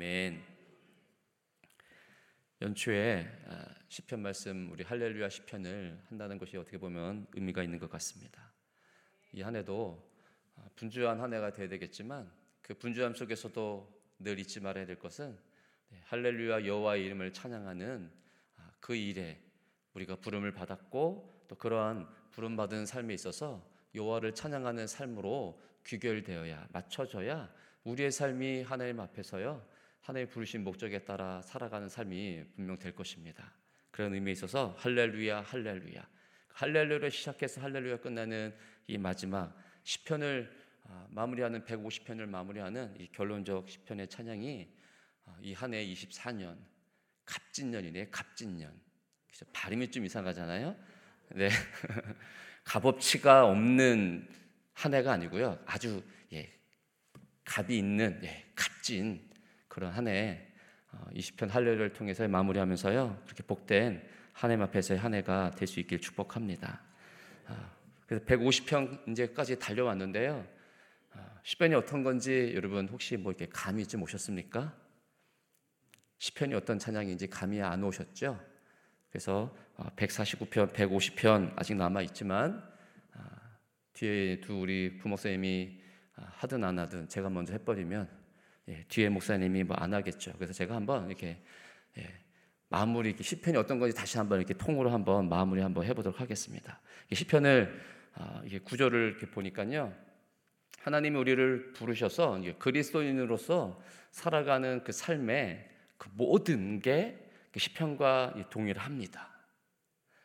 아멘. 연초에 아, 시편 말씀 우리 할렐루야 시편을 한다는 것이 어떻게 보면 의미가 있는 것 같습니다. 이 한 해도 아, 분주한 한 해가 되어야 되겠지만 그 분주함 속에서도 늘 잊지 말아야 될 것은 네, 할렐루야 여호와의 이름을 찬양하는 아, 그 일에 우리가 부름을 받았고 또 그러한 부름 받은 삶에 있어서 여호와를 찬양하는 삶으로 귀결되어야 맞춰져야 우리의 삶이 하나님 앞에서요 하나님 부르신 목적에 따라 살아가는 삶이 분명 될 것입니다. 그런 의미에 있어서 할렐루야 할렐루야 할렐루야를 시작해서 할렐루야 끝나는 이 마지막 시편을 아, 마무리하는 150편을 마무리하는 이 결론적 시편의 찬양이 아, 이한 해 24년 갑진년이네 갑진년 발음이 좀 이상하잖아요. 네 값어치가 없는 한 해가 아니고요 아주 예 갑이 있는 예, 값진 그런 한 해 20편 어, 할례를 통해서 마무리하면서요 그렇게 복된 하나님 앞에서의 한 해가 될 수 있길 축복합니다. 아, 그래서 150편 이제까지 달려왔는데요. 아, 시편이 어떤 건지 여러분 혹시 뭐 이렇게 감이 좀 오셨습니까? 시편이 어떤 찬양인지 감이 안 오셨죠? 그래서 149편, 어, 150편 아직 남아 있지만 아, 뒤에 두 우리 부목사님이 하든 안 하든 제가 먼저 해버리면 예, 뒤에 목사님이 뭐 안 하겠죠. 그래서 제가 한번 이렇게 예, 마무리 시편이 어떤 건지 다시 한번 이렇게 통으로 한번 마무리 한번 해보도록 하겠습니다. 시편을 아, 이게 구절을 이렇게 보니까요. 하나님이 우리를 부르셔서 그리스도인으로서 살아가는 그 삶의 그 모든 게그 시편과 동일합니다.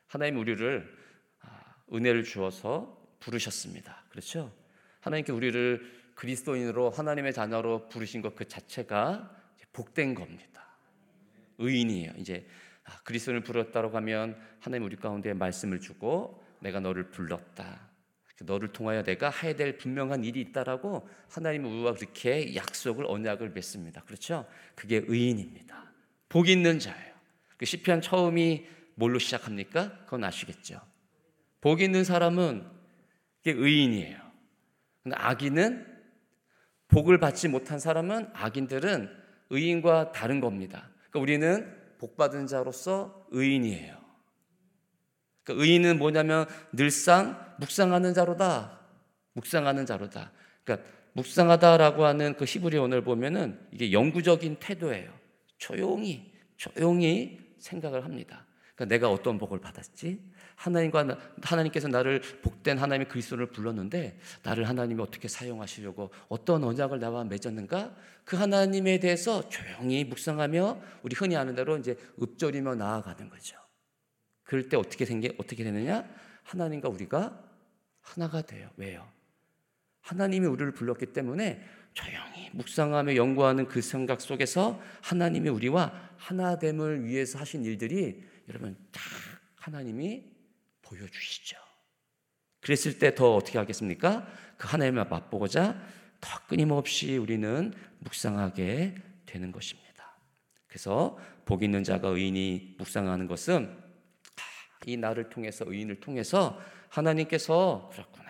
하나님 우리를 아, 은혜를 주어서 부르셨습니다. 그렇죠? 하나님께 우리를 그리스도인으로 하나님의 자녀로 부르신 것 그 자체가 복된 겁니다. 의인이에요. 이제 아, 그리스도인을 부르다고 하면 하나님 우리 가운데 말씀을 주고 내가 너를 불렀다. 너를 통하여 내가 해야 될 분명한 일이 있다라고 하나님은 우리와 그렇게 약속을 언약을 맺습니다. 그렇죠? 그게 의인입니다. 복 있는 자예요. 그 시편 처음이 뭘로 시작합니까? 그건 아시겠죠. 복 있는 사람은 의인이에요. 근데 악인은 복을 받지 못한 사람은 악인들은 의인과 다른 겁니다. 그러니까 우리는 복 받은 자로서 의인이에요. 그러니까 의인은 뭐냐면 늘상 묵상하는 자로다. 묵상하는 자로다. 그러니까 묵상하다라고 하는 그 히브리 언어를 보면은 이게 영구적인 태도예요. 조용히 조용히 생각을 합니다. 그러니까 내가 어떤 복을 받았지? 하나님과 하나님께서 나를 복된 하나님의 그리스도를 불렀는데 나를 하나님이 어떻게 사용하시려고 어떤 언약을 나와 맺었는가? 그 하나님에 대해서 조용히 묵상하며 우리 흔히 아는 대로 이제 읊조리며 나아가는 거죠. 그럴 때 어떻게 생겨 어떻게 되느냐? 하나님과 우리가 하나가 돼요. 왜요? 하나님이 우리를 불렀기 때문에 조용히 묵상하며 연구하는 그 생각 속에서 하나님이 우리와 하나됨을 위해서 하신 일들이 여러분 딱 하나님이 보여주시죠. 그랬을 때 더 어떻게 하겠습니까? 그 하나님을 맛보고자 더 끊임없이 우리는 묵상하게 되는 것입니다. 그래서 복 있는 자가 의인이 묵상하는 것은 이 나를 통해서 의인을 통해서 하나님께서 그렇구나.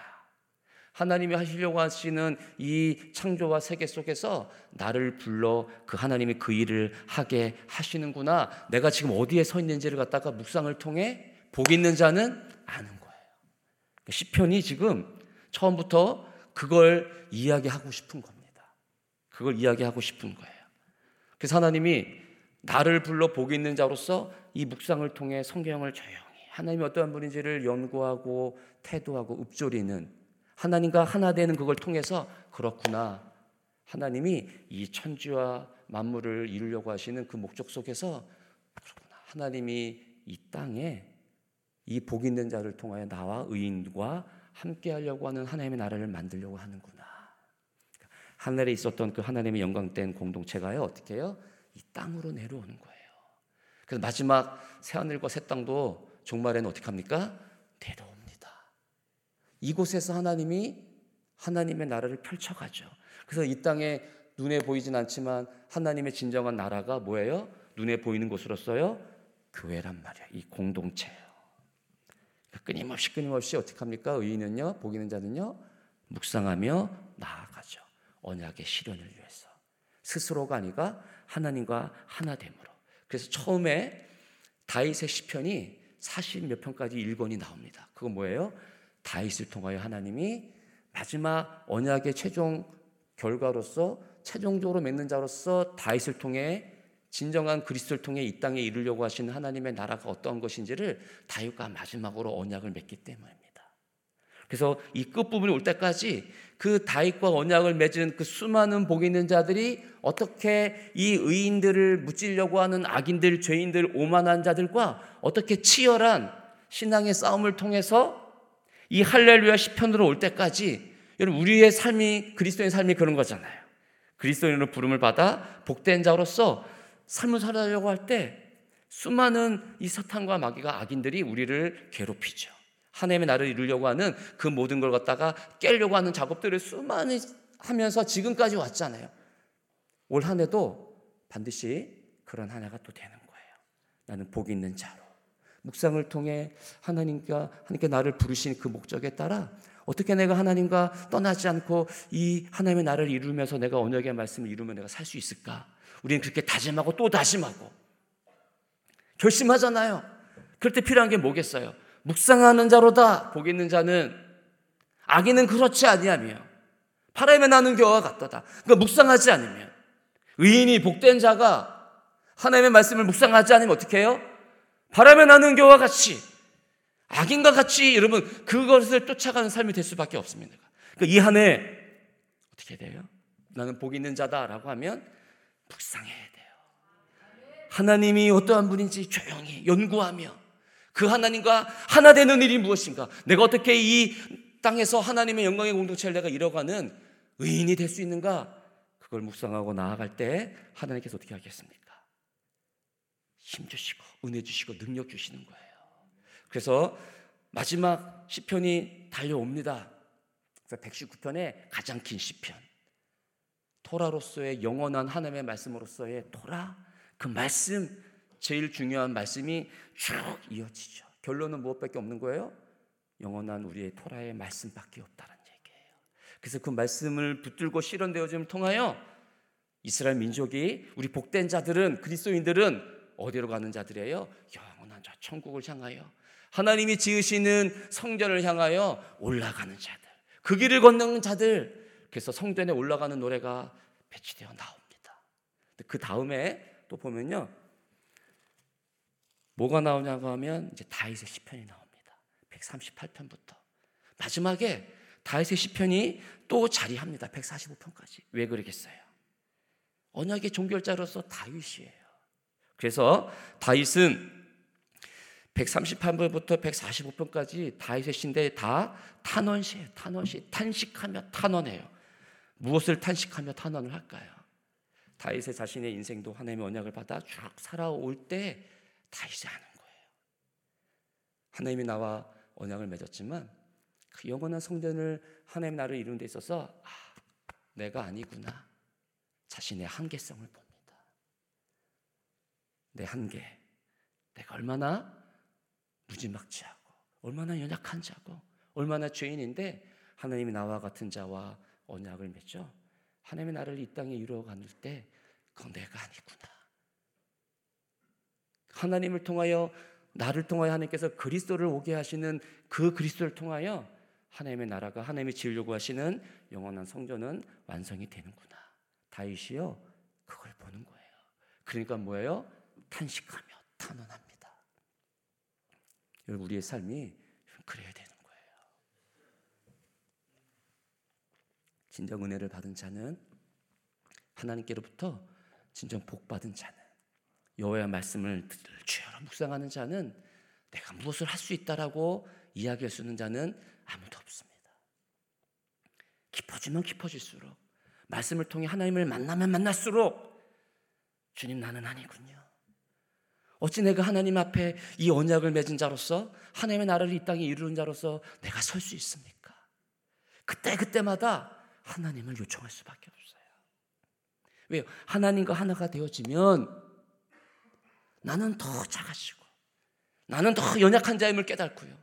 하나님이 하시려고 하시는 이 창조와 세계 속에서 나를 불러 그 하나님이 그 일을 하게 하시는구나. 내가 지금 어디에 서 있는지를 갖다가 묵상을 통해 복 있는 자는 아는 거예요. 그러니까 시편이 지금 처음부터 그걸 이야기하고 싶은 겁니다. 그걸 이야기하고 싶은 거예요. 그래서 하나님이 나를 불러 복 있는 자로서 이 묵상을 통해 성경을 조용히 하나님이 어떠한 분인지를 연구하고 태도하고 읊조리는 하나님과 하나 되는 그걸 통해서 그렇구나. 하나님이 이 천지와 만물을 이루려고 하시는 그 목적 속에서 그렇구나. 하나님이 이 땅에 이 복 있는 자를 통하여 나와 의인과 함께 하려고 하는 하나님의 나라를 만들려고 하는구나. 하늘에 있었던 그 하나님의 영광된 공동체가요, 어떻게 해요? 이 땅으로 내려오는 거예요. 그래서 마지막 새 하늘과 새 땅도 종말에는 어떻게 합니까? 내려옵니다. 이곳에서 하나님이 하나님의 나라를 펼쳐가죠. 그래서 이 땅에 눈에 보이진 않지만 하나님의 진정한 나라가 뭐예요? 눈에 보이는 곳으로서요? 교회란 말이야. 이 공동체예요. 끊임없이 끊임없이 어떻게 합니까? 의인은요, 복이는 자는요, 묵상하며 나아가죠. 언약의 실현을 위해서. 스스로가 아니라 하나님과 하나됨으로. 그래서 처음에 다윗의 시편이 40몇 편까지 1권이 나옵니다. 그거 뭐예요? 다윗을 통하여 하나님이 마지막 언약의 최종 결과로서 최종적으로 맺는 자로서 다윗을 통해 진정한 그리스도를 통해 이 땅에 이루려고 하시는 하나님의 나라가 어떠한 것인지를 다윗과 마지막으로 언약을 맺기 때문입니다. 그래서 이 끝부분이 올 때까지 그 다윗과 언약을 맺은 그 수많은 복 있는 자들이 어떻게 이 의인들을 무찌려고 하는 악인들, 죄인들, 오만한 자들과 어떻게 치열한 신앙의 싸움을 통해서 이 할렐루야 시편으로 올 때까지 여러분 우리의 삶이 그리스도인 삶이 그런 거잖아요. 그리스도인으로 부름을 받아 복된 자로서 삶을 살아려고 할 때 수많은 이 사탄과 마귀가 악인들이 우리를 괴롭히죠. 하나님의 나를 이루려고 하는 그 모든 걸 갖다가 깨려고 하는 작업들을 수많이 하면서 지금까지 왔잖아요. 올 한 해도 반드시 그런 한 해가 또 되는 거예요. 나는 복 있는 자로. 묵상을 통해 하나님과 하나님께 나를 부르신 그 목적에 따라 어떻게 내가 하나님과 떠나지 않고 이 하나님의 나를 이루면서 내가 언약의 말씀을 이루면 내가 살 수 있을까? 우리는 그렇게 다짐하고 또 다짐하고 결심하잖아요. 그럴 때 필요한 게 뭐겠어요? 묵상하는 자로다 복 있는 자는 악인은 그렇지 아니하며 바람에 나는 겨와 같도다. 그러니까 묵상하지 않으면 의인이 복된 자가 하나님의 말씀을 묵상하지 않으면 어떻게 해요? 바람에 나는 겨와 같이 악인과 같이 여러분 그것을 쫓아가는 삶이 될 수밖에 없습니다. 그러니까 이 한 해 어떻게 돼요? 나는 복 있는 자다라고 하면 묵상해야 돼요. 하나님이 어떠한 분인지 조용히 연구하며 그 하나님과 하나 되는 일이 무엇인가? 내가 어떻게 이 땅에서 하나님의 영광의 공동체를 내가 이뤄가는 의인이 될 수 있는가? 그걸 묵상하고 나아갈 때 하나님께서 어떻게 하겠습니까? 힘 주시고 은혜 주시고 능력 주시는 거예요. 그래서 마지막 시편이 달려옵니다. 119편의 가장 긴 시편. 토라로서의 영원한 하나님의 말씀으로서의 토라 그 말씀 제일 중요한 말씀이 쭉 이어지죠. 결론은 무엇밖에 없는 거예요? 영원한 우리의 토라의 말씀밖에 없다는 얘기예요. 그래서 그 말씀을 붙들고 실현되어짐을 통하여 이스라엘 민족이 우리 복된 자들은 그리스도인들은 어디로 가는 자들이에요? 영원한 자 천국을 향하여 하나님이 지으시는 성전을 향하여 올라가는 자들. 그 길을 건너는 자들. 그래서 성전에 올라가는 노래가 배치되어 나옵니다. 그 다음에 또 보면요. 뭐가 나오냐고 하면 이제 다윗의 시편이 나옵니다. 138편부터 마지막에 다윗의 시편이 또 자리합니다. 145편까지. 왜 그러겠어요? 언약의 종결자로서 다윗이에요. 그래서 다윗은 138편부터 145편까지 다윗의 시인데 다 탄원시예요. 탄원시. 탄식하며 탄원해요. 무엇을 탄식하며 탄원을 할까요? 다윗의 자신의 인생도 하나님의 언약을 받아 쭉 살아올 때 다윗이 하는 거예요. 하나님이 나와 언약을 맺었지만 그 영원한 성전을 하나님 나를 이루는 데 있어서 아, 내가 아니구나. 자신의 한계성을 봅니다. 내 한계. 내가 얼마나 무지막지하고 얼마나 연약한 자고 얼마나 죄인인데 하나님이 나와 같은 자와 언약을 맺죠. 하나님의 나를 이 땅에 이루어 가는 때 그건 내가 아니구나. 하나님을 통하여 나를 통하여 하나님께서 그리스도를 오게 하시는 그 그리스도를 통하여 하나님의 나라가 하나님이 지으려고 하시는 영원한 성전은 완성이 되는구나. 다윗이요 그걸 보는 거예요. 그러니까 뭐예요? 탄식하며 탄원합니다. 우리의 삶이 그래야 거예요. 진정 은혜를 받은 자는 하나님께로부터 진정 복 받은 자는 여호와의 말씀을 주여로 묵상하는 자는 내가 무엇을 할 수 있다라고 이야기할 수 있는 자는 아무도 없습니다. 깊어지면 깊어질수록 말씀을 통해 하나님을 만나면 만날수록 주님 나는 아니군요. 어찌 내가 하나님 앞에 이 언약을 맺은 자로서 하나님의 나라를 이 땅에 이루는 자로서 내가 설 수 있습니까? 그때 그때마다 하나님을 요청할 수밖에 없어요. 왜요? 하나님과 하나가 되어지면 나는 더 작아지고 나는 더 연약한 자임을 깨닫고요.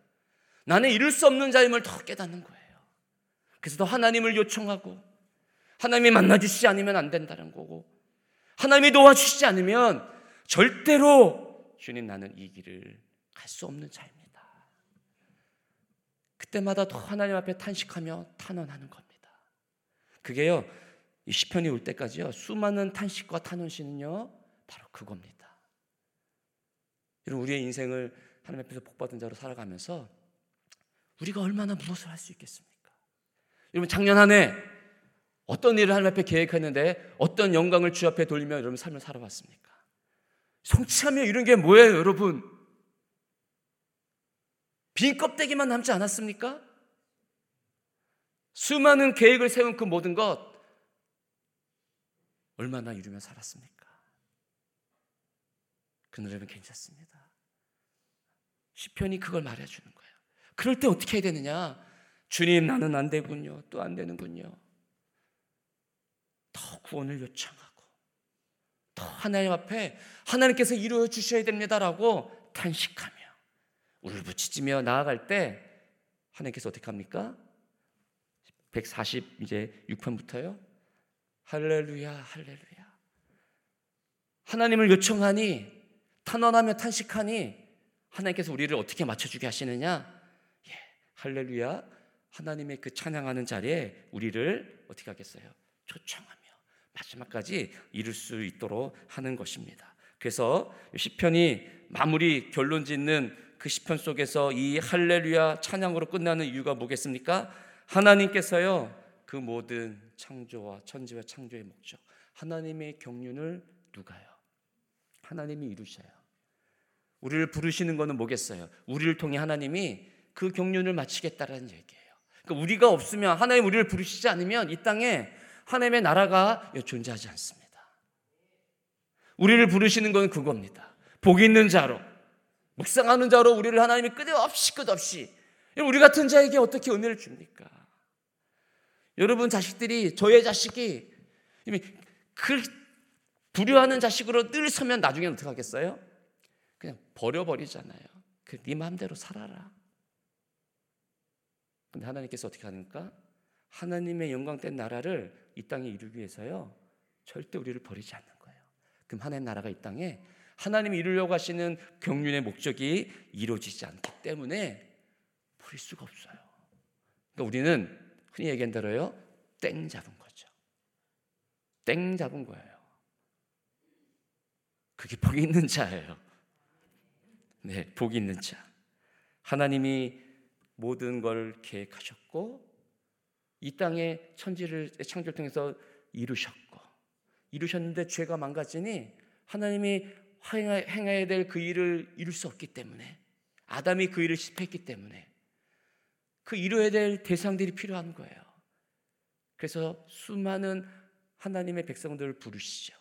나는 이룰 수 없는 자임을 더 깨닫는 거예요. 그래서 더 하나님을 요청하고 하나님이 만나주시지 않으면 안 된다는 거고 하나님이 도와주시지 않으면 절대로 주님 나는 이 길을 갈 수 없는 자입니다. 그때마다 더 하나님 앞에 탄식하며 탄원하는 겁니다. 그게요. 이 시편이 올 때까지요. 수많은 탄식과 탄원시는요. 바로 그겁니다. 여러분 우리의 인생을 하나님 앞에서 복받은 자로 살아가면서 우리가 얼마나 무엇을 할 수 있겠습니까? 여러분 작년 한 해 어떤 일을 하나님 앞에 계획했는데 어떤 영광을 주 앞에 돌리며 여러분 삶을 살아봤습니까? 성취하며 이런 게 뭐예요, 여러분? 빈 껍데기만 남지 않았습니까? 수많은 계획을 세운 그 모든 것 얼마나 이루며 살았습니까? 그노래는 괜찮습니다. 시편이 그걸 말해주는 거예요. 그럴 때 어떻게 해야 되느냐? 주님 나는 안 되군요. 또 안 되는군요. 더 구원을 요청하고 더 하나님 앞에 하나님께서 이루어 주셔야 됩니다라고 탄식하며 울부짖으며 나아갈 때 하나님께서 어떻게 합니까? 140 이제 6편부터요. 할렐루야 할렐루야. 하나님을 요청하니 탄원하며 탄식하니 하나님께서 우리를 어떻게 맞춰주게 하시느냐? 예, 할렐루야. 하나님의 그 찬양하는 자리에 우리를 어떻게 하겠어요? 초청하며 마지막까지 이룰 수 있도록 하는 것입니다. 그래서 시편이 마무리 결론 짓는 그 시편 속에서 이 할렐루야 찬양으로 끝나는 이유가 뭐겠습니까? 하나님께서요 그 모든 창조와 천지와 창조의 목적 하나님의 경륜을 누가요? 하나님이 이루셔요. 우리를 부르시는 것은 뭐겠어요? 우리를 통해 하나님이 그 경륜을 마치겠다라는 얘기예요. 그러니까 우리가 없으면 하나님 우리를 부르시지 않으면 이 땅에 하나님의 나라가 존재하지 않습니다. 우리를 부르시는 건 그겁니다. 복 있는 자로, 묵상하는 자로 우리를 하나님이 끝없이 끝없이 우리 같은 자에게 어떻게 은혜를 줍니까? 여러분 자식들이 저의 자식이 그 불효하는 자식으로 늘 서면 나중에 어떻게 하겠어요? 그냥 버려버리잖아요. 그네 마음대로 살아라. 근데 하나님께서 어떻게 하니까 하나님의 영광된 나라를 이 땅에 이루기 위해서요. 절대 우리를 버리지 않는 거예요. 그럼 하나님 나라가 이 땅에 하나님이 이루려고 하시는 경륜의 목적이 이루어지지 않기 때문에 버릴 수가 없어요. 그러니까 우리는 흔히 얘기한 대로요. 땡 잡은 거죠. 땡 잡은 거예요. 그게 복이 있는 자예요. 네, 복이 있는 자. 하나님이 모든 걸 계획하셨고 이 땅에 천지를 창조를 통해서 이루셨고 이루셨는데 죄가 망가지니 하나님이 행해야 될 그 일을 이룰 수 없기 때문에 아담이 그 일을 실패했기 때문에 그 이루어야 될 대상들이 필요한 거예요. 그래서 수많은 하나님의 백성들을 부르시죠.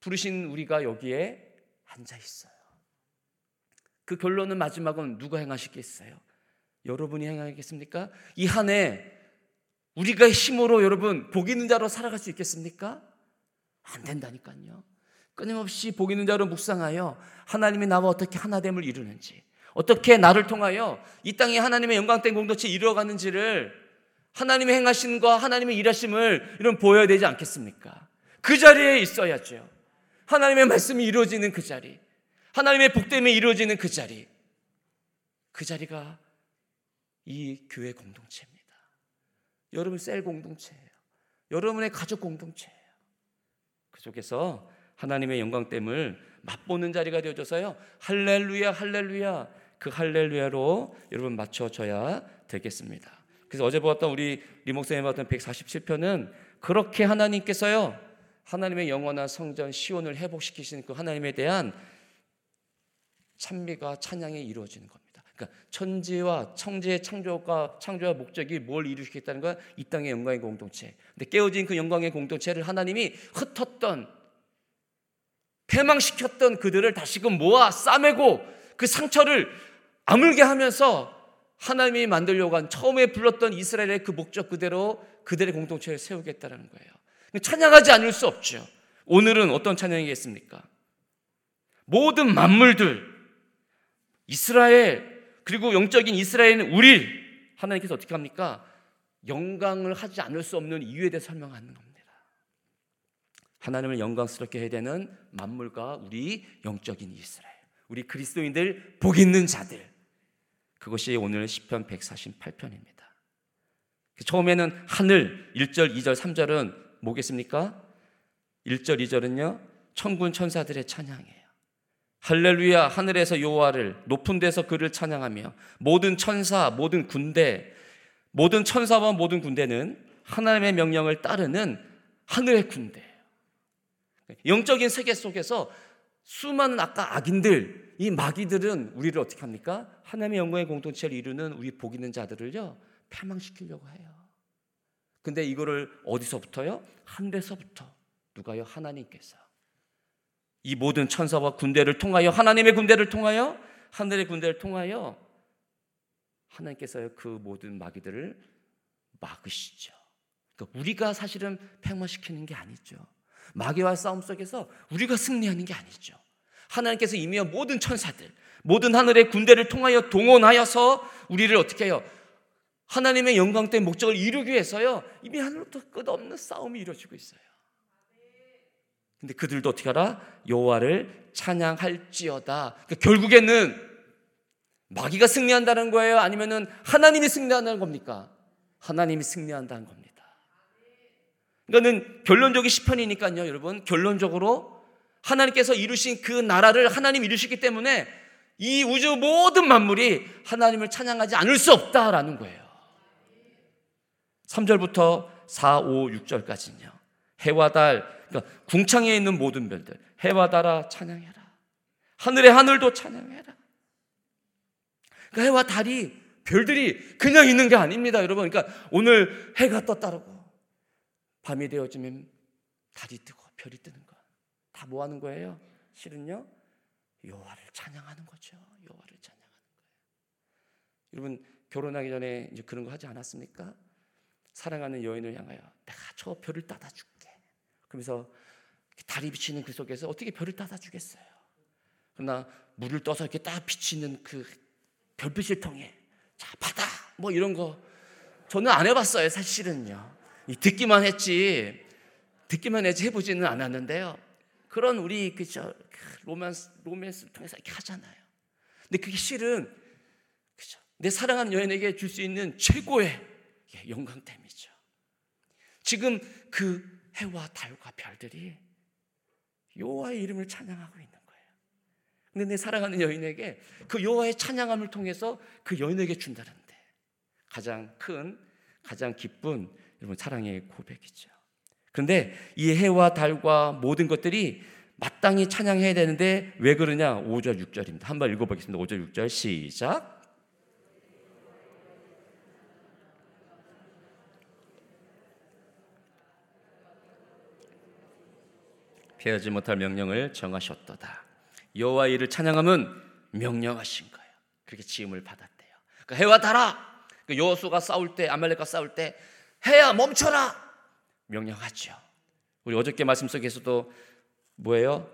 부르신 우리가 여기에 앉아 있어요. 그 결론은 마지막은 누가 행하시겠어요? 여러분이 행하겠습니까? 이 한 해 우리가 힘으로 여러분 복 있는 자로 살아갈 수 있겠습니까? 안 된다니까요. 끊임없이 복 있는 자로 묵상하여 하나님이 나와 어떻게 하나됨을 이루는지, 어떻게 나를 통하여 이 땅에 하나님의 영광된 공동체 이루어가는지를 하나님의 행하심과 하나님의 일하심을 이런 보여야 되지 않겠습니까? 그 자리에 있어야죠. 하나님의 말씀이 이루어지는 그 자리, 하나님의 복됨이 이루어지는 그 자리, 그 자리가 이 교회 공동체입니다. 여러분 셀 공동체예요. 여러분의 가족 공동체예요. 그 속에서 하나님의 영광됨을 맛보는 자리가 되어져서요. 할렐루야, 할렐루야. 그 할렐루야로 여러분 맞춰져야 되겠습니다. 그래서 어제 보았던 우리 리목사님 봤던 147편은 그렇게 하나님께서요. 하나님의 영원한 성전 시온을 회복시키신 그 하나님에 대한 찬미가 찬양이 이루어지는 겁니다. 그러니까 천지와 청지의 창조가 창조와 목적이 뭘 이루시겠다는 거야? 이 땅의 영광의 공동체. 근데 깨어진 그 영광의 공동체를 하나님이 흩었던 패망시켰던 그들을 다시금 모아 싸매고 그 상처를 아물게 하면서 하나님이 만들려고 한 처음에 불렀던 이스라엘의 그 목적 그대로 그들의 공동체를 세우겠다는 거예요. 찬양하지 않을 수 없죠. 오늘은 어떤 찬양이겠습니까? 모든 만물들, 이스라엘, 그리고 영적인 이스라엘은 우리 하나님께서 어떻게 합니까? 영광을 하지 않을 수 없는 이유에 대해 설명하는 겁니다. 하나님을 영광스럽게 해야 되는 만물과 우리 영적인 이스라엘, 우리 그리스도인들 복 있는 자들. 그것이 오늘 시편 148편입니다. 처음에는 하늘 1절, 2절, 3절은 뭐겠습니까? 1절, 2절은요. 천군 천사들의 찬양이에요. 할렐루야 하늘에서 여호와를 높은 데서 그를 찬양하며 모든 천사, 모든 군대, 모든 천사와 모든 군대는 하나님의 명령을 따르는 하늘의 군대예요. 영적인 세계 속에서 수많은 아까 악인들, 이 마귀들은 우리를 어떻게 합니까? 하나님의 영광의 공동체를 이루는 우리 복 있는 자들을요 패망시키려고 해요. 근데 이거를 어디서부터요? 하늘에서부터 누가요? 하나님께서 이 모든 천사와 군대를 통하여 하나님의 군대를 통하여 하늘의 군대를 통하여 하나님께서 그 모든 마귀들을 막으시죠. 그러니까 우리가 사실은 팽마시키는 게 아니죠. 마귀와 싸움 속에서 우리가 승리하는 게 아니죠. 하나님께서 이미 모든 천사들, 모든 하늘의 군대를 통하여 동원하여서 우리를 어떻게 해요? 하나님의 영광 때 목적을 이루기 위해서요. 이미 하늘로부터 끝없는 싸움이 이루어지고 있어요. 근데 그들도 어떻게 하라? 여호와를 찬양할지어다. 그러니까 결국에는 마귀가 승리한다는 거예요? 아니면은 하나님이 승리한다는 겁니까? 하나님이 승리한다는 겁니다. 그러니까는 결론적인 시편이니까요, 여러분. 결론적으로 하나님께서 이루신 그 나라를 하나님 이루시기 때문에 이 우주 모든 만물이 하나님을 찬양하지 않을 수 없다라는 거예요. 3절부터 4, 5, 6절까지는요. 해와 달, 그러니까 궁창에 있는 모든 별들, 해와 달아 찬양해라. 하늘의 하늘도 찬양해라. 그러니까 해와 달이 별들이 그냥 있는 게 아닙니다, 여러분. 그러니까 오늘 해가 떴다라고 밤이 되어지면 달이 뜨고 별이 뜨는 거. 다 뭐 하는 거예요? 실은요. 여호와를 찬양하는 거죠. 여호와를 찬양하는 거예요. 여러분 결혼하기 전에 이제 그런 거 하지 않았습니까? 사랑하는 여인을 향하여 내가 저 별을 따다 줄게. 그러면서 달이 비치는 그 속에서 어떻게 별을 따다 주겠어요? 그러나 물을 떠서 이렇게 딱 비치는 그 별빛을 통해 자 받아 뭐 이런 거 저는 안 해봤어요 사실은요. 듣기만 했지 듣기만 했지 해보지는 않았는데요. 그런 우리 그저 로맨스 로맨스를 통해서 이렇게 하잖아요. 근데 그게 실은 그죠? 내 사랑하는 여인에게 줄 수 있는 최고의 영광템이죠. 지금 그 해와 달과 별들이 여호와의 이름을 찬양하고 있는 거예요. 근데 내 사랑하는 여인에게 그 여호와의 찬양함을 통해서 그 여인에게 준다는데 가장 큰 가장 기쁜 여러분 사랑의 고백이죠. 그런데 이 해와 달과 모든 것들이 마땅히 찬양해야 되는데 왜 그러냐? 5절 6절입니다. 한번 읽어 보겠습니다. 5절 6절 시작. 피하지 못할 명령을 정하셨도다. 여호와 이를 찬양함은 명령하신 거예요. 그렇게 지음을 받았대요. 그러니까 해와 달아. 그 여호수가 싸울 때 아말렉과 싸울 때 해야 멈춰라. 명령하죠. 우리 어저께 말씀 속에서도 뭐예요?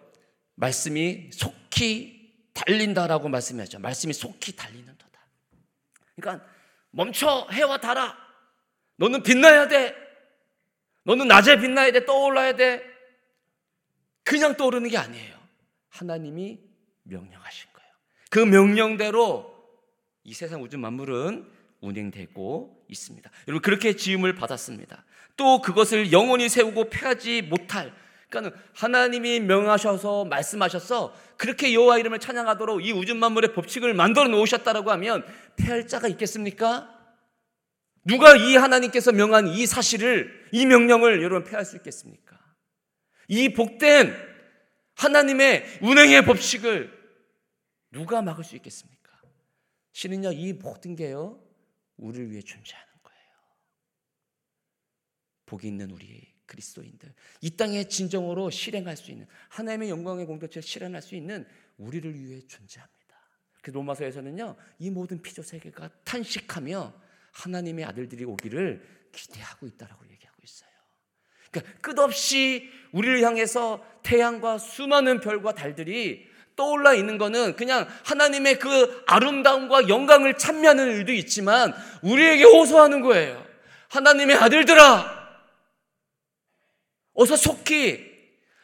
말씀이 속히 달린다라고 말씀하죠. 말씀이 속히 달리는 도다. 그러니까 멈춰 해와 달아. 너는 빛나야 돼. 너는 낮에 빛나야 돼. 떠올라야 돼. 그냥 떠오르는 게 아니에요. 하나님이 명령하신 거예요. 그 명령대로 이 세상 우주 만물은 운행되고 있습니다. 여러분 그렇게 지음을 받았습니다. 또 그것을 영원히 세우고 폐하지 못할 그러니까 하나님이 명하셔서 말씀하셔서 그렇게 여호와 이름을 찬양하도록 이 우주 만물의 법칙을 만들어 놓으셨다라고 하면 폐할 자가 있겠습니까? 누가 이 하나님께서 명한 이 사실을 이 명령을 여러분 폐할 수 있겠습니까? 이 복된 하나님의 운행의 법칙을 누가 막을 수 있겠습니까? 신은요, 이 모든 게요, 우리를 위해 존재하는. 복이 있는 우리 그리스도인들. 이 땅에 진정으로 실행할 수 있는, 하나님의 영광의 공동체를 실현할 수 있는 우리를 위해 존재합니다. 그 로마서에서는요, 이 모든 피조 세계가 탄식하며 하나님의 아들들이 오기를 기대하고 있다라고 얘기하고 있어요. 그러니까 끝없이 우리를 향해서 태양과 수많은 별과 달들이 떠올라 있는 거는 그냥 하나님의 그 아름다움과 영광을 찬미하는 의도 있지만 우리에게 호소하는 거예요. 하나님의 아들들아, 어서 속히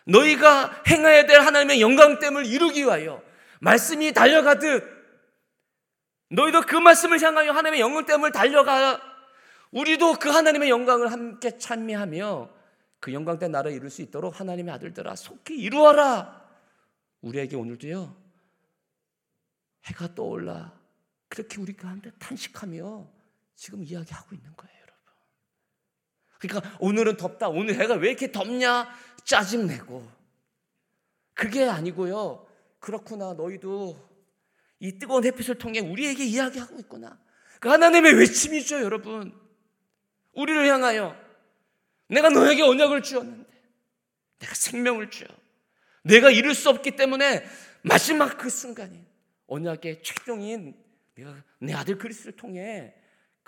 너희가 행해야 될 하나님의 영광됨을 이루기 위하여 말씀이 달려가듯 너희도 그 말씀을 향하여 하나님의 영광됨을 달려가 우리도 그 하나님의 영광을 함께 찬미하며 그 영광된 나라를 이룰 수 있도록 하나님의 아들들아 속히 이루어라. 우리에게 오늘도요 해가 떠올라 그렇게 우리 가운데 탄식하며 지금 이야기하고 있는 거예요. 그러니까 오늘은 덥다. 오늘 해가 왜 이렇게 덥냐? 짜증내고. 그게 아니고요. 그렇구나. 너희도 이 뜨거운 햇빛을 통해 우리에게 이야기하고 있구나. 그 하나님의 외침이죠, 여러분. 우리를 향하여 내가 너에게 언약을 주었는데 내가 생명을 주어 내가 이룰 수 없기 때문에 마지막 그 순간인 언약의 최종인 내가 내 아들 그리스를 통해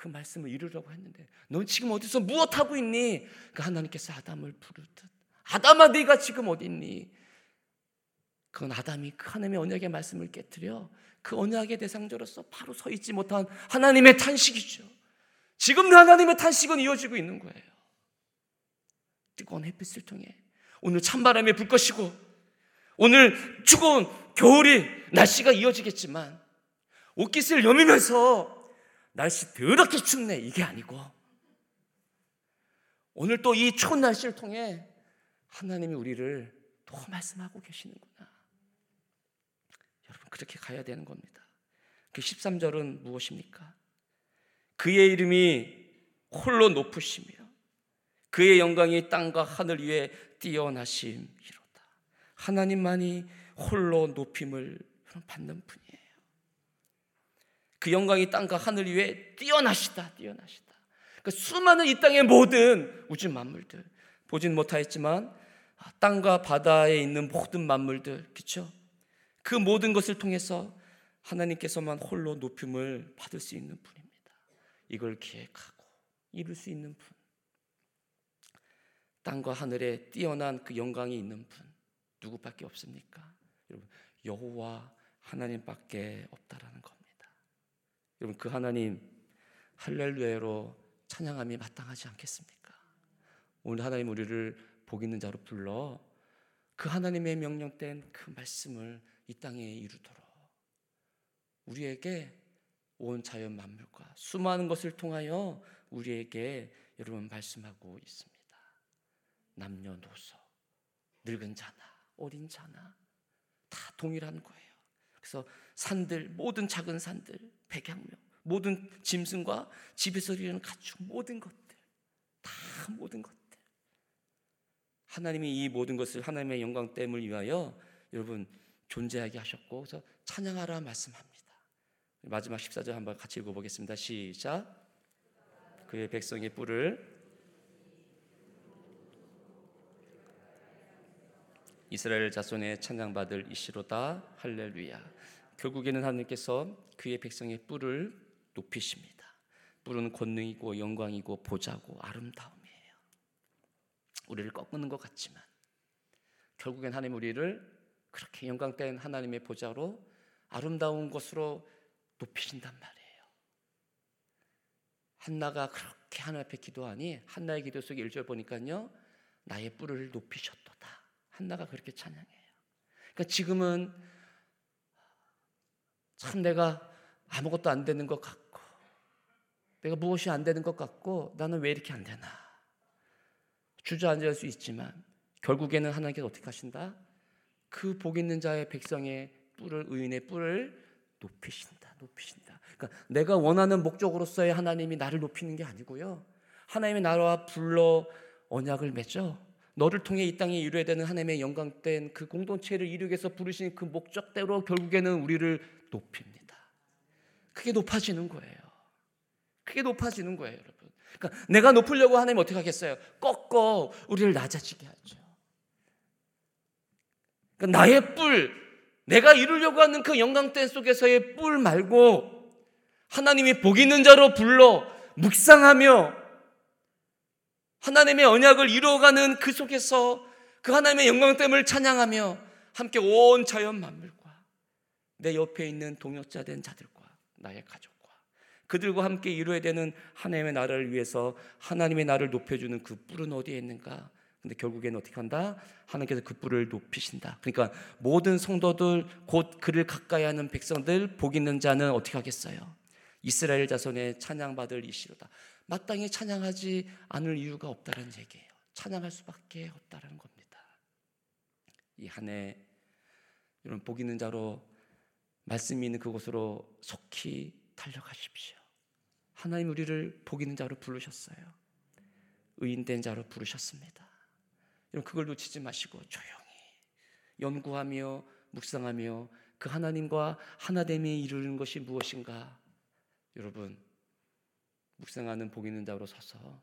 그 말씀을 이루려고 했는데 넌 지금 어디서 무엇 하고 있니? 그 하나님께서 아담을 부르듯 아담아 네가 지금 어디 있니? 그건 아담이 그 하나님의 언약의 말씀을 깨뜨려 그 언약의 대상자로서 바로 서 있지 못한 하나님의 탄식이죠. 지금도 하나님의 탄식은 이어지고 있는 거예요. 뜨거운 햇빛을 통해 오늘 찬바람에 불 것이고 오늘 추운 겨울이 날씨가 이어지겠지만 옷깃을 여미면서 날씨 더럽게 춥네 이게 아니고 오늘 또 이 추운 날씨를 통해 하나님이 우리를 또 말씀하고 계시는구나. 여러분 그렇게 가야 되는 겁니다. 그 13절은 무엇입니까? 그의 이름이 홀로 높으시며 그의 영광이 땅과 하늘 위에 뛰어나심이로다. 하나님만이 홀로 높임을 받는 분이에요. 그 영광이 땅과 하늘 위에 뛰어나시다, 뛰어나시다. 그 수많은 이 땅의 모든 우주 만물들 보진 못하였지만 땅과 바다에 있는 모든 만물들, 그렇죠? 그 모든 것을 통해서 하나님께서만 홀로 높임을 받을 수 있는 분입니다. 이걸 기획하고 이룰 수 있는 분. 땅과 하늘에 뛰어난 그 영광이 있는 분 누구밖에 없습니까? 여러분 여호와 하나님밖에 없다라는 겁니다. 여러분 그 하나님 할렐루야로 찬양함이 마땅하지 않겠습니까? 오늘 하나님 우리를 복 있는 자로 불러 그 하나님의 명령된 그 말씀을 이 땅에 이루도록 우리에게 온 자연 만물과 수많은 것을 통하여 우리에게 여러분 말씀하고 있습니다. 남녀노소, 늙은 자나 어린 자나 다 동일한 거예요. 그래서 산들 모든 작은 산들 백양명 모든 짐승과 집에서 이르는 가축 모든 것들 다 모든 것들 하나님이 이 모든 것을 하나님의 영광 땜을 위하여 여러분 존재하게 하셨고 그래서 찬양하라 말씀합니다. 마지막 14절 한번 같이 읽어보겠습니다. 시작. 그의 백성의 뿔을 이스라엘 자손의 찬양받을 이시로다 할렐루야. 결국에는 하나님께서 그의 백성의 뿔을 높이십니다. 뿔은 권능이고 영광이고 보자고 아름다움이에요. 우리를 꺾는 것 같지만 결국엔 하나님 우리를 그렇게 영광된 하나님의 보좌로 아름다운 것으로 높이신단 말이에요. 한나가 그렇게 하나님 앞에 기도하니 한나의 기도 속에 1절 보니까요. 나의 뿔을 높이셨도다. 한나가 그렇게 찬양해요. 그러니까 지금은 참 내가 아무것도 안 되는 것 같고 내가 무엇이 안 되는 것 같고 나는 왜 이렇게 안 되나 주저앉을 수 있지만 결국에는 하나님께서 어떻게 하신다? 그 복 있는 자의 백성의 뿔을 의인의 뿔을 높이신다. 높이신다. 그러니까 내가 원하는 목적으로서의 하나님이 나를 높이는 게 아니고요. 하나님의 나라와 불러 언약을 맺어 너를 통해 이 땅에 이루어야 되는 하나님의 영광된 그 공동체를 이루기 위해서 부르신 그 목적대로 결국에는 우리를 높입니다. 그게 높아지는 거예요. 그게 높아지는 거예요, 여러분. 그러니까 내가 높으려고 하나님 어떻게 하겠어요? 꺾어 우리를 낮아지게 하죠. 그러니까 나의 뿔, 내가 이루려고 하는 그 영광된 속에서의 뿔 말고 하나님이 복 있는 자로 불러 묵상하며 하나님의 언약을 이루어가는 그 속에서 그 하나님의 영광됨을 찬양하며 함께 온 자연 만물과 내 옆에 있는 동역자 된 자들과 나의 가족과 그들과 함께 이루어야 되는 하나님의 나라를 위해서 하나님의 나를 높여주는 그 뿔은 어디에 있는가? 근데 결국에는 어떻게 한다? 하나님께서 그 뿔을 높이신다. 그러니까 모든 성도들 곧 그를 가까이 하는 백성들 복 있는 자는 어떻게 하겠어요? 이스라엘 자손의 찬양받을 이시로다. 마땅히 찬양하지 않을 이유가 없다는 얘기예요. 찬양할 수밖에 없다는 겁니다. 이 한 해 여러분 복 있는 자로 말씀이 있는 그곳으로 속히 달려가십시오. 하나님 우리를 복 있는 자로 부르셨어요. 의인된 자로 부르셨습니다. 여러분 그걸 놓치지 마시고 조용히 연구하며 묵상하며 그 하나님과 하나됨이 이루는 것이 무엇인가 여러분 묵상하는 복 있는 자로 서서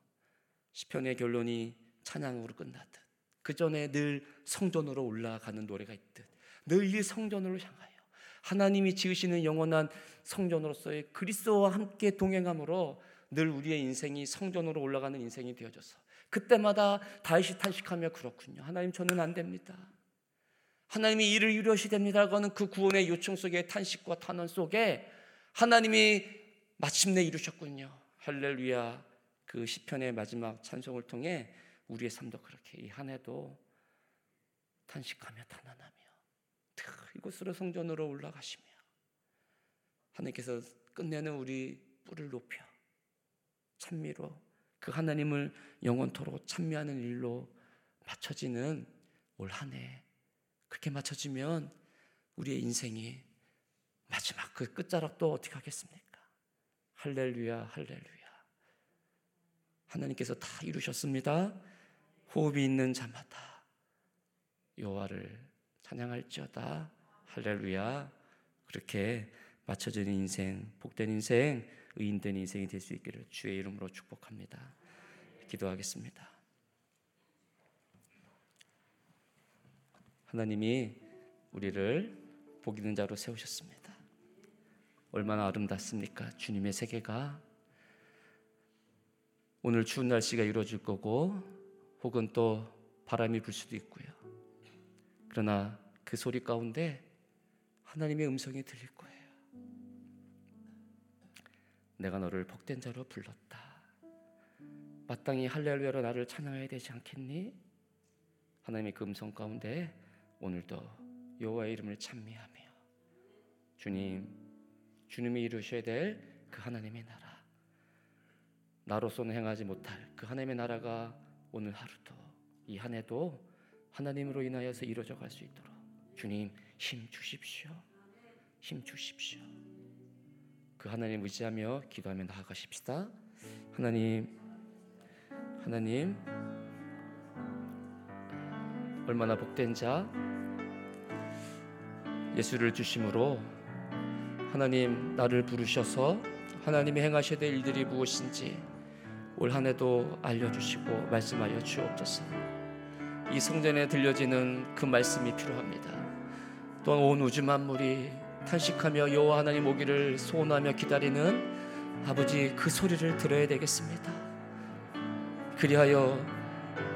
시편의 결론이 찬양으로 끝나듯 그 전에 늘 성전으로 올라가는 노래가 있듯 늘 이 성전으로 향하여 하나님이 지으시는 영원한 성전으로서의 그리스도와 함께 동행함으로 늘 우리의 인생이 성전으로 올라가는 인생이 되어져서 그때마다 다시 탄식하며 그렇군요. 하나님 저는 안 됩니다. 하나님이 이를 이루셔야 됩니다라고 하는 그 구원의 요청 속에 탄식과 탄원 속에 하나님이 마침내 이루셨군요. 할렐루야. 그 시편의 마지막 찬송을 통해 우리의 삶도 그렇게 이 한 해도 탄식하며 탄원하며 이곳으로 성전으로 올라가시며 하나님께서 끝내는 우리 뿔을 높여 찬미로 그 하나님을 영원토록 찬미하는 일로 맞춰지는 올 한 해 그렇게 맞춰지면 우리의 인생이 마지막 그 끝자락도 어떻게 하겠습니까? 할렐루야 할렐루야 하나님께서 다 이루셨습니다. 호흡이 있는 자마다 여호와를 찬양할지어다 할렐루야 그렇게 맞춰지는 인생 복된 인생 의인된 인생이 될 수 있기를 주의 이름으로 축복합니다. 기도하겠습니다. 하나님이 우리를 복 있는 자로 세우셨습니다. 얼마나 아름답습니까? 주님의 세계가 오늘 추운 날씨가 이루어질 거고 혹은 또 바람이 불 수도 있고요. 그러나 그 소리 가운데 하나님의 음성이 들릴 거예요. 내가 너를 복된 자로 불렀다. 마땅히 할렐루야로 나를 찬양해야 되지 않겠니? 하나님의 그 음성 가운데 오늘도 여호와의 이름을 찬미하며 주님, 주님이 이루셔야 될 그 하나님의 나라, 나로서는 행하지 못할 그 하나님의 나라가 오늘 하루도 이 한 해도 하나님으로 인하여서 이루어져 갈 수 있도록 주님 힘 주십시오. 힘 주십시오. 그 하나님 의지하며 기도하며 나아가십시다. 하나님, 하나님, 얼마나 복된 자, 예수를 주심으로 하나님 나를 부르셔서 하나님이 행하셔야 될 일들이 무엇인지 올 한해도 알려주시고 말씀하여 주옵소서. 이 성전에 들려지는 그 말씀이 필요합니다. 또한 온 우주 만물이 탄식하며 여호와 하나님 오기를 소원하며 기다리는 아버지 그 소리를 들어야 되겠습니다. 그리하여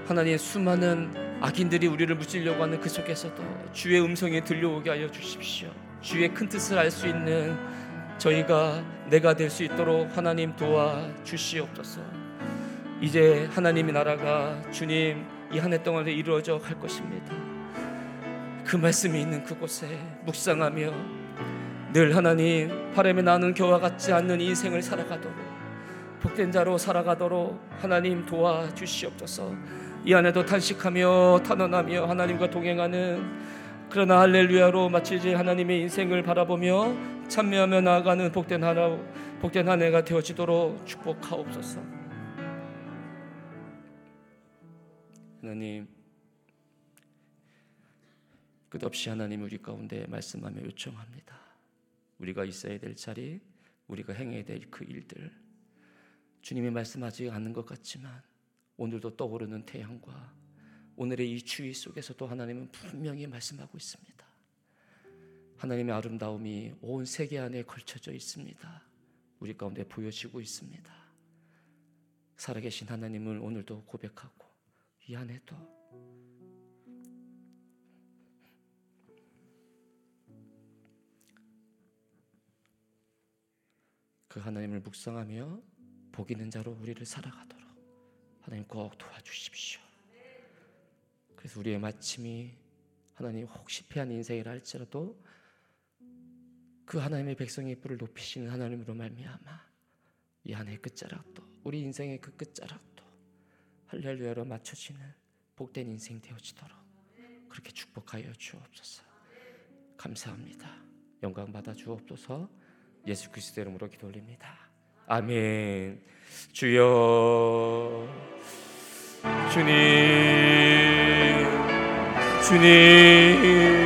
하나님의 수많은 악인들이 우리를 무찌려고 하는 그 속에서도 주의 음성이 들려오게 하여 주십시오. 주의 큰 뜻을 알 수 있는 저희가 내가 될 수 있도록 하나님 도와 주시옵소서. 이제 하나님의 나라가 주님 이 한 해 동안에 이루어져 갈 것입니다. 그 말씀이 있는 그곳에 묵상하며 늘 하나님 바람에 나는 겨와 같지 않는 인생을 살아가도록 복된 자로 살아가도록 하나님 도와 주시옵소서. 이 안에도 탄식하며 탄원하며 하나님과 동행하는 그러나 할렐루야로 마치지 하나님의 인생을 바라보며 참여하며 나아가는 복된 하나 복된 한 해가 되어지도록 축복하옵소서. 하나님 끝없이 하나님 우리 가운데 말씀하며 요청합니다. 우리가 있어야 될 자리, 우리가 행해야 될 그 일들. 주님이 말씀하지 않는 것 같지만 오늘도 떠오르는 태양과 오늘의 이 추위 속에서도 하나님은 분명히 말씀하고 있습니다. 하나님의 아름다움이 온 세계 안에 걸쳐져 있습니다. 우리 가운데 보여지고 있습니다. 살아계신 하나님을 오늘도 고백하고 이 안에도 그 하나님을 묵상하며 복 있는 자로 우리를 살아가도록 하나님 꼭 도와주십시오. 그래서 우리의 마침이 하나님 혹시 패한 인생이라 할지라도 그 하나님의 백성의 뿔을 높이시는 하나님으로 말미암아 이한해 끝자락도 우리 인생의 그 끝자락도 할렐루야로 맞춰지는 복된 인생 되어지도록 그렇게 축복하여 주옵소서. 감사합니다. 영광 받아 주옵소서. 예수 그리스도 이름으로 기도 올립니다. 아멘. 주여 주님 주님